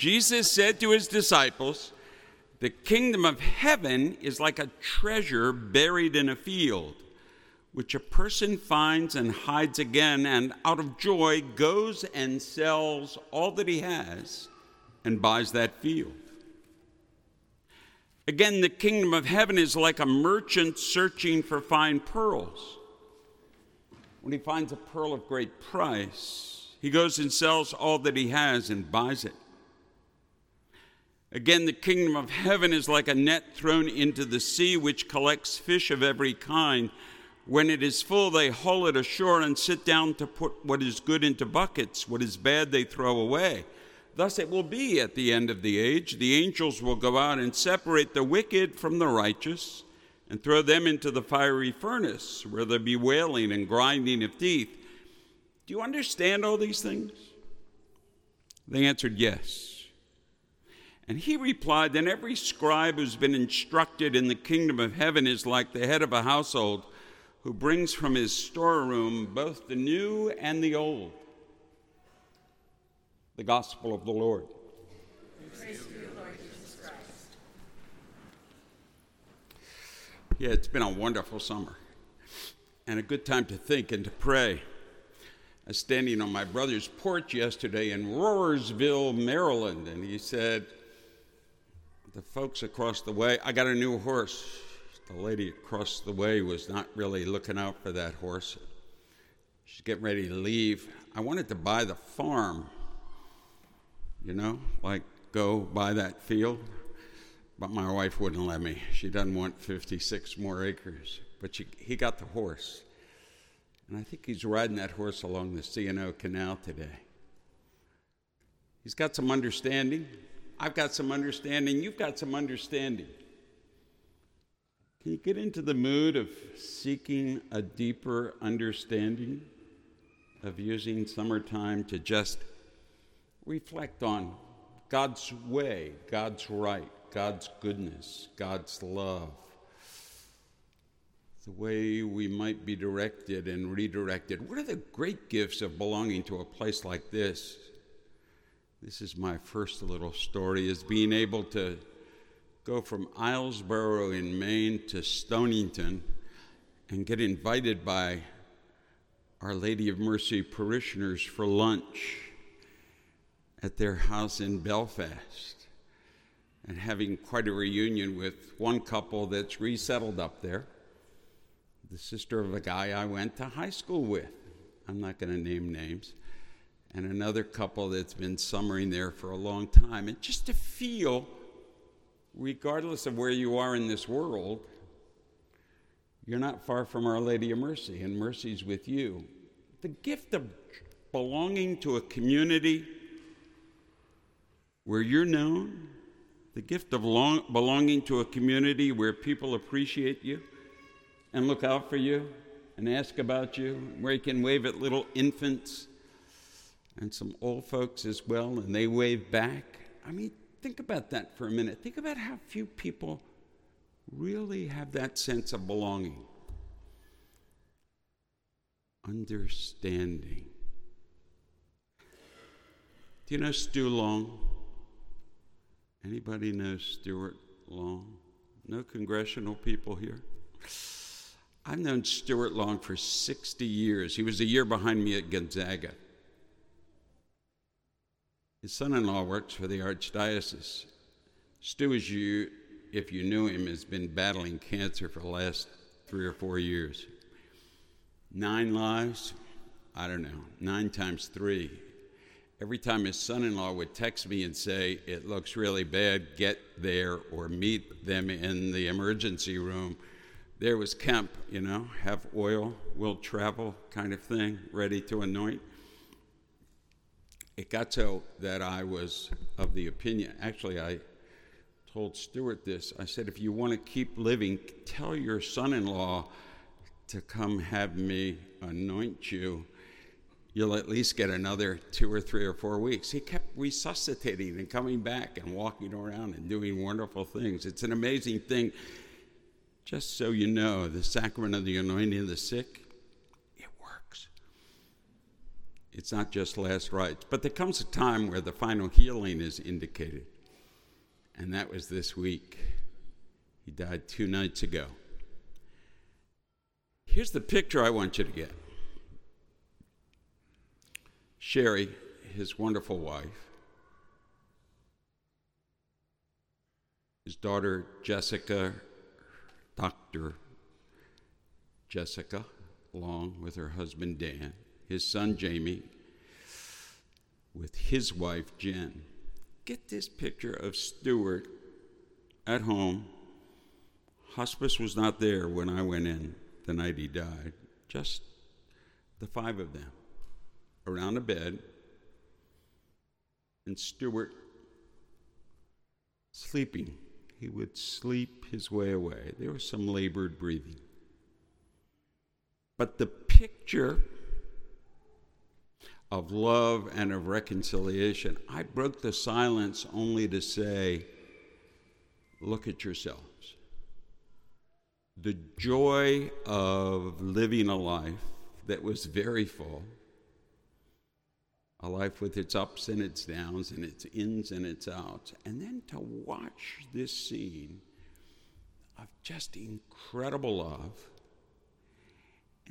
Jesus said to his disciples, The kingdom of heaven is like a treasure buried in a field, which a person finds and hides again, and out of joy goes and sells all that he has and buys that field. Again, the kingdom of heaven is like a merchant searching for fine pearls. When he finds a pearl of great price, he goes and sells all that he has and buys it. Again, the kingdom of heaven is like a net thrown into the sea, which collects fish of every kind. When it is full, they haul it ashore and sit down to put what is good into buckets, what is bad, they throw away. Thus it will be at the end of the age. The angels will go out and separate the wicked from the righteous and throw them into the fiery furnace, where there be wailing and grinding of teeth. Do you understand all these things? They answered, Yes. And he replied, Then every scribe who's been instructed in the kingdom of heaven is like the head of a household who brings from his storeroom both the new and the old. The gospel of the Lord. Praise be the Lord Jesus Christ. Yeah, it's been a wonderful summer and a good time to think and to pray. I was standing on my brother's porch yesterday in Rohrersville, Maryland, and he said, The folks across the way, I got a new horse. The lady across the way was not really looking out for that horse. She's getting ready to leave. I wanted to buy the farm, you know, like go buy that field but my wife wouldn't let me. She doesn't want 56 more acres. But she, he got the horse. And I think he's riding that horse along the C&O Canal today. He's got some understanding. I've got some understanding. You've got some understanding. Can you get into the mood of seeking a deeper understanding, of using summertime to just reflect on God's way, God's right, God's goodness, God's love, the way we might be directed and redirected. What are the great gifts of belonging to a place like this? This is my first little story is being able to go from Islesboro in Maine to Stonington and get invited by Our Lady of Mercy parishioners for lunch at their house in Belfast and having quite a reunion with one couple that's resettled up there, the sister of a guy I went to high school with. I'm not going to name names. And another couple that's been summering there for a long time. And just to feel, regardless of where you are in this world, you're not far from Our Lady of Mercy, and mercy's with you. The gift of belonging to a community where you're known, the gift of long, belonging to a community where people appreciate you and look out for you and ask about you, where you can wave at little infants and some old folks as well, and they wave back. I mean, think about that for a minute. Think about how few people really have that sense of belonging, understanding. Do you know Stu Long? Anybody know Stuart Long? No congressional people here? I've known Stuart Long for 60 years. He was a year behind me at Gonzaga. His son in law works for the Archdiocese. Stu, as you, if you knew him, has been battling cancer for the last three or four years. Nine lives? I don't know. Nine times three every time his son in law would text me and say, It looks really bad, get there or meet them in the emergency room, there was Kemp, you know, have oil, will travel kind of thing, ready to anoint. It got so that I was of the opinion, actually, I told Stuart this. I said, If you want to keep living, tell your son in law to come have me anoint you you'll at least get another two or three or four weeks. He kept resuscitating and coming back and walking around and doing wonderful things. It's an amazing thing. Just so you know, the sacrament of the anointing of the sick, it works. It's not just last rites, but there comes a time where the final healing is indicated. And that was this week. He died two nights ago. Here's the picture I want you to get Sherry, his wonderful wife, his daughter Jessica, Dr. Jessica, along with her husband Dan, his son Jamie, with his wife Jen. Get this picture of Stuart at home. Hospice was not there when I went in the night he died, just the five of them around a bed, and Stuart sleeping. He would sleep his way away. There was some labored breathing. But the picture of love and of reconciliation, I broke the silence only to say, look at yourselves. The joy of living a life that was very full, a life with its ups and its downs and its ins and its outs, and then to watch this scene of just incredible love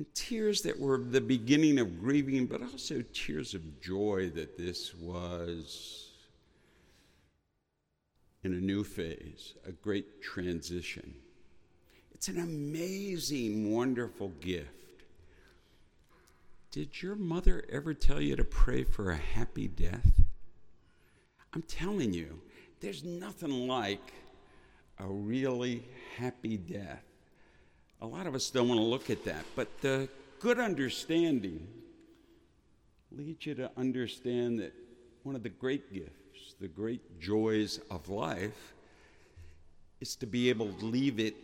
and tears that were the beginning of grieving, but also tears of joy that this was in a new phase, a great transition. It's an amazing, wonderful gift. Did your mother ever tell you to pray for a happy death? I'm telling you, there's nothing like a really happy death. A lot of us don't want to look at that, but the good understanding leads you to understand that one of the great gifts, the great joys of life, is to be able to leave it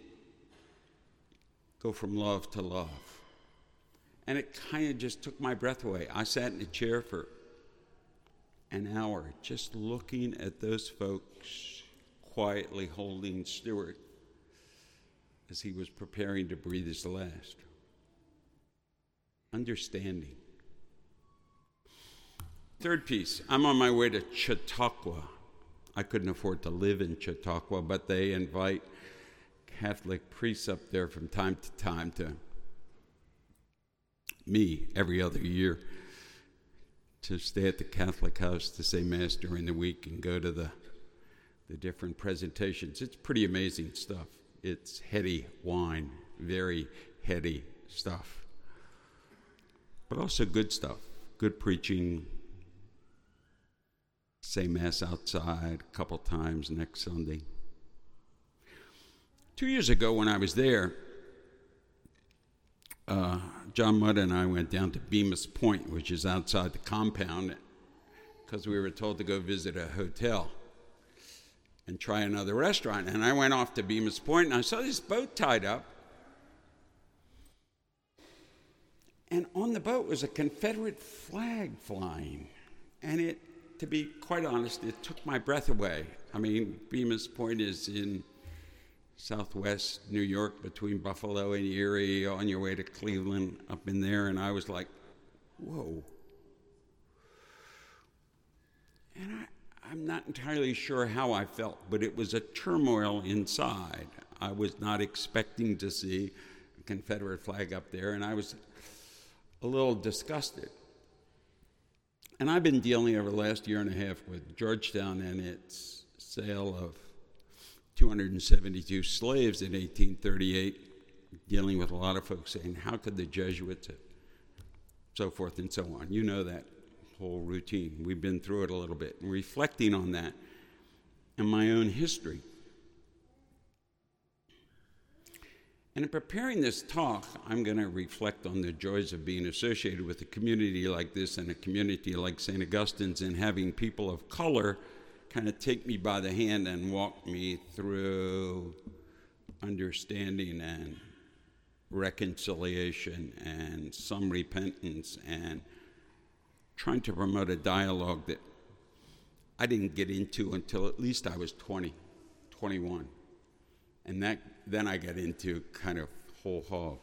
go from love to love. And it kind of just took my breath away. I sat in a chair for an hour just looking at those folks quietly holding Stuart as he was preparing to breathe his last. Understanding. Third piece I'm on my way to Chautauqua. I couldn't afford to live in Chautauqua, but they invite Catholic priests up there from time to time to me every other year to stay at the Catholic house to say Mass during the week and go to the, the different presentations. It's pretty amazing stuff. It's heady wine, very heady stuff. But also good stuff, good preaching. Say Mass outside a couple times next Sunday. Two years ago, when I was there, uh, John Mudd and I went down to Bemus Point, which is outside the compound, because we were told to go visit a hotel and try another restaurant. And I went off to Bemus Point and I saw this boat tied up. And on the boat was a Confederate flag flying. And it, to be quite honest, it took my breath away. I mean, Bemus Point is in southwest New York between Buffalo and Erie on your way to Cleveland up in there. And I was like, whoa. And I, I'm not entirely sure how I felt, but it was a turmoil inside. I was not expecting to see a Confederate flag up there, and I was a little disgusted. And I've been dealing over the last year and a half with Georgetown and its sale of 272 slaves in 1838, dealing with a lot of folks saying, How could the Jesuits, so forth and so on. You know that whole routine. We've been through it a little bit and reflecting on that and my own history. And in preparing this talk, I'm going to reflect on the joys of being associated with a community like this and a community like St. Augustine's and having people of color kind of take me by the hand and walk me through understanding and reconciliation and some repentance and trying to promote a dialogue that I didn't get into until at least I was 20, 21. And that, then I got into kind of whole hog.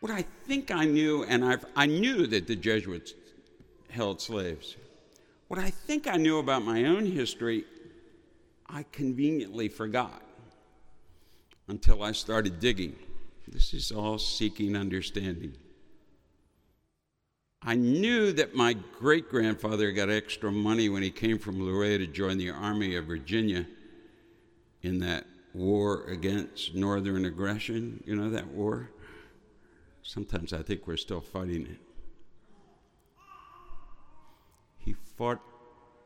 What I think I knew, and I've, I knew that the Jesuits held slaves. What I think I knew about my own history, I conveniently forgot until I started digging. This is all seeking understanding. I knew that my great grandfather got extra money when he came from Luray to join the Army of Virginia in that war against Northern aggression. You know that war? Sometimes I think we're still fighting it. He fought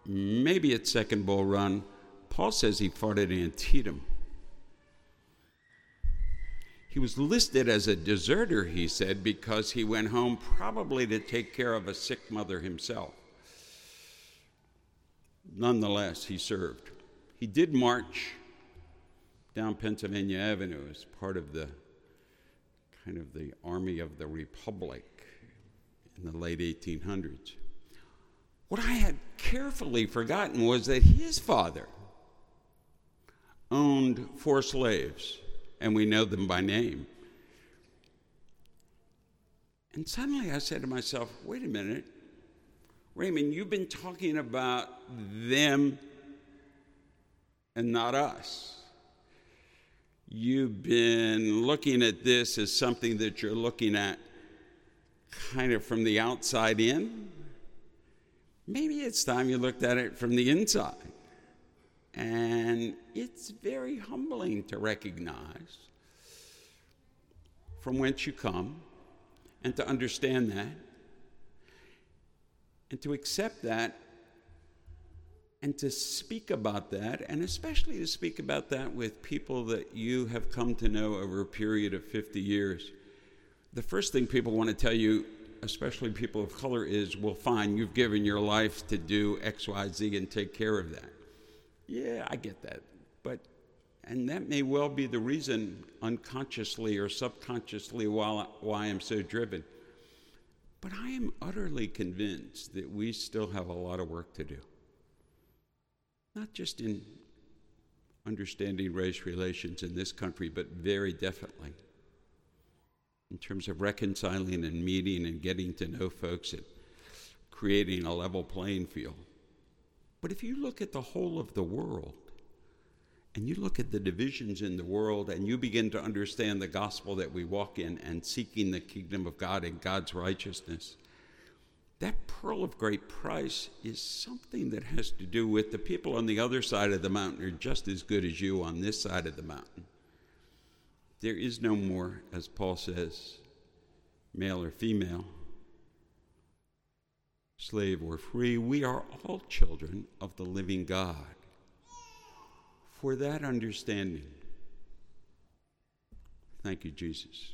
maybe at Second Bull Run. Paul says he fought at Antietam. He was listed as a deserter, he said, because he went home probably to take care of a sick mother himself. Nonetheless, he served. He did march down Pennsylvania Avenue as part of the kind of the Army of the Republic in the late 1800s. What I had carefully forgotten was that his father owned four slaves and we know them by name. And suddenly I said to myself, wait a minute, Raymond, you've been talking about them and not us. You've been looking at this as something that you're looking at kind of from the outside in. Maybe it's time you looked at it from the inside. And it's very humbling to recognize from whence you come and to understand that and to accept that and to speak about that, and especially to speak about that with people that you have come to know over a period of 50 years. The first thing people want to tell you, especially people of color, is well, fine, you've given your life to do X, Y, Z and take care of that. Yeah, I get that. But, and that may well be the reason unconsciously or subconsciously why, why I'm so driven. But I am utterly convinced that we still have a lot of work to do. Not just in understanding race relations in this country, but very definitely in terms of reconciling and meeting and getting to know folks and creating a level playing field. But if you look at the whole of the world, and you look at the divisions in the world and you begin to understand the gospel that we walk in and seeking the kingdom of God and God's righteousness, that pearl of great price is something that has to do with the people on the other side of the mountain are just as good as you on this side of the mountain. There is no more, as Paul says, male or female slave or free, we are all children of the living God. For that understanding, thank you, Jesus.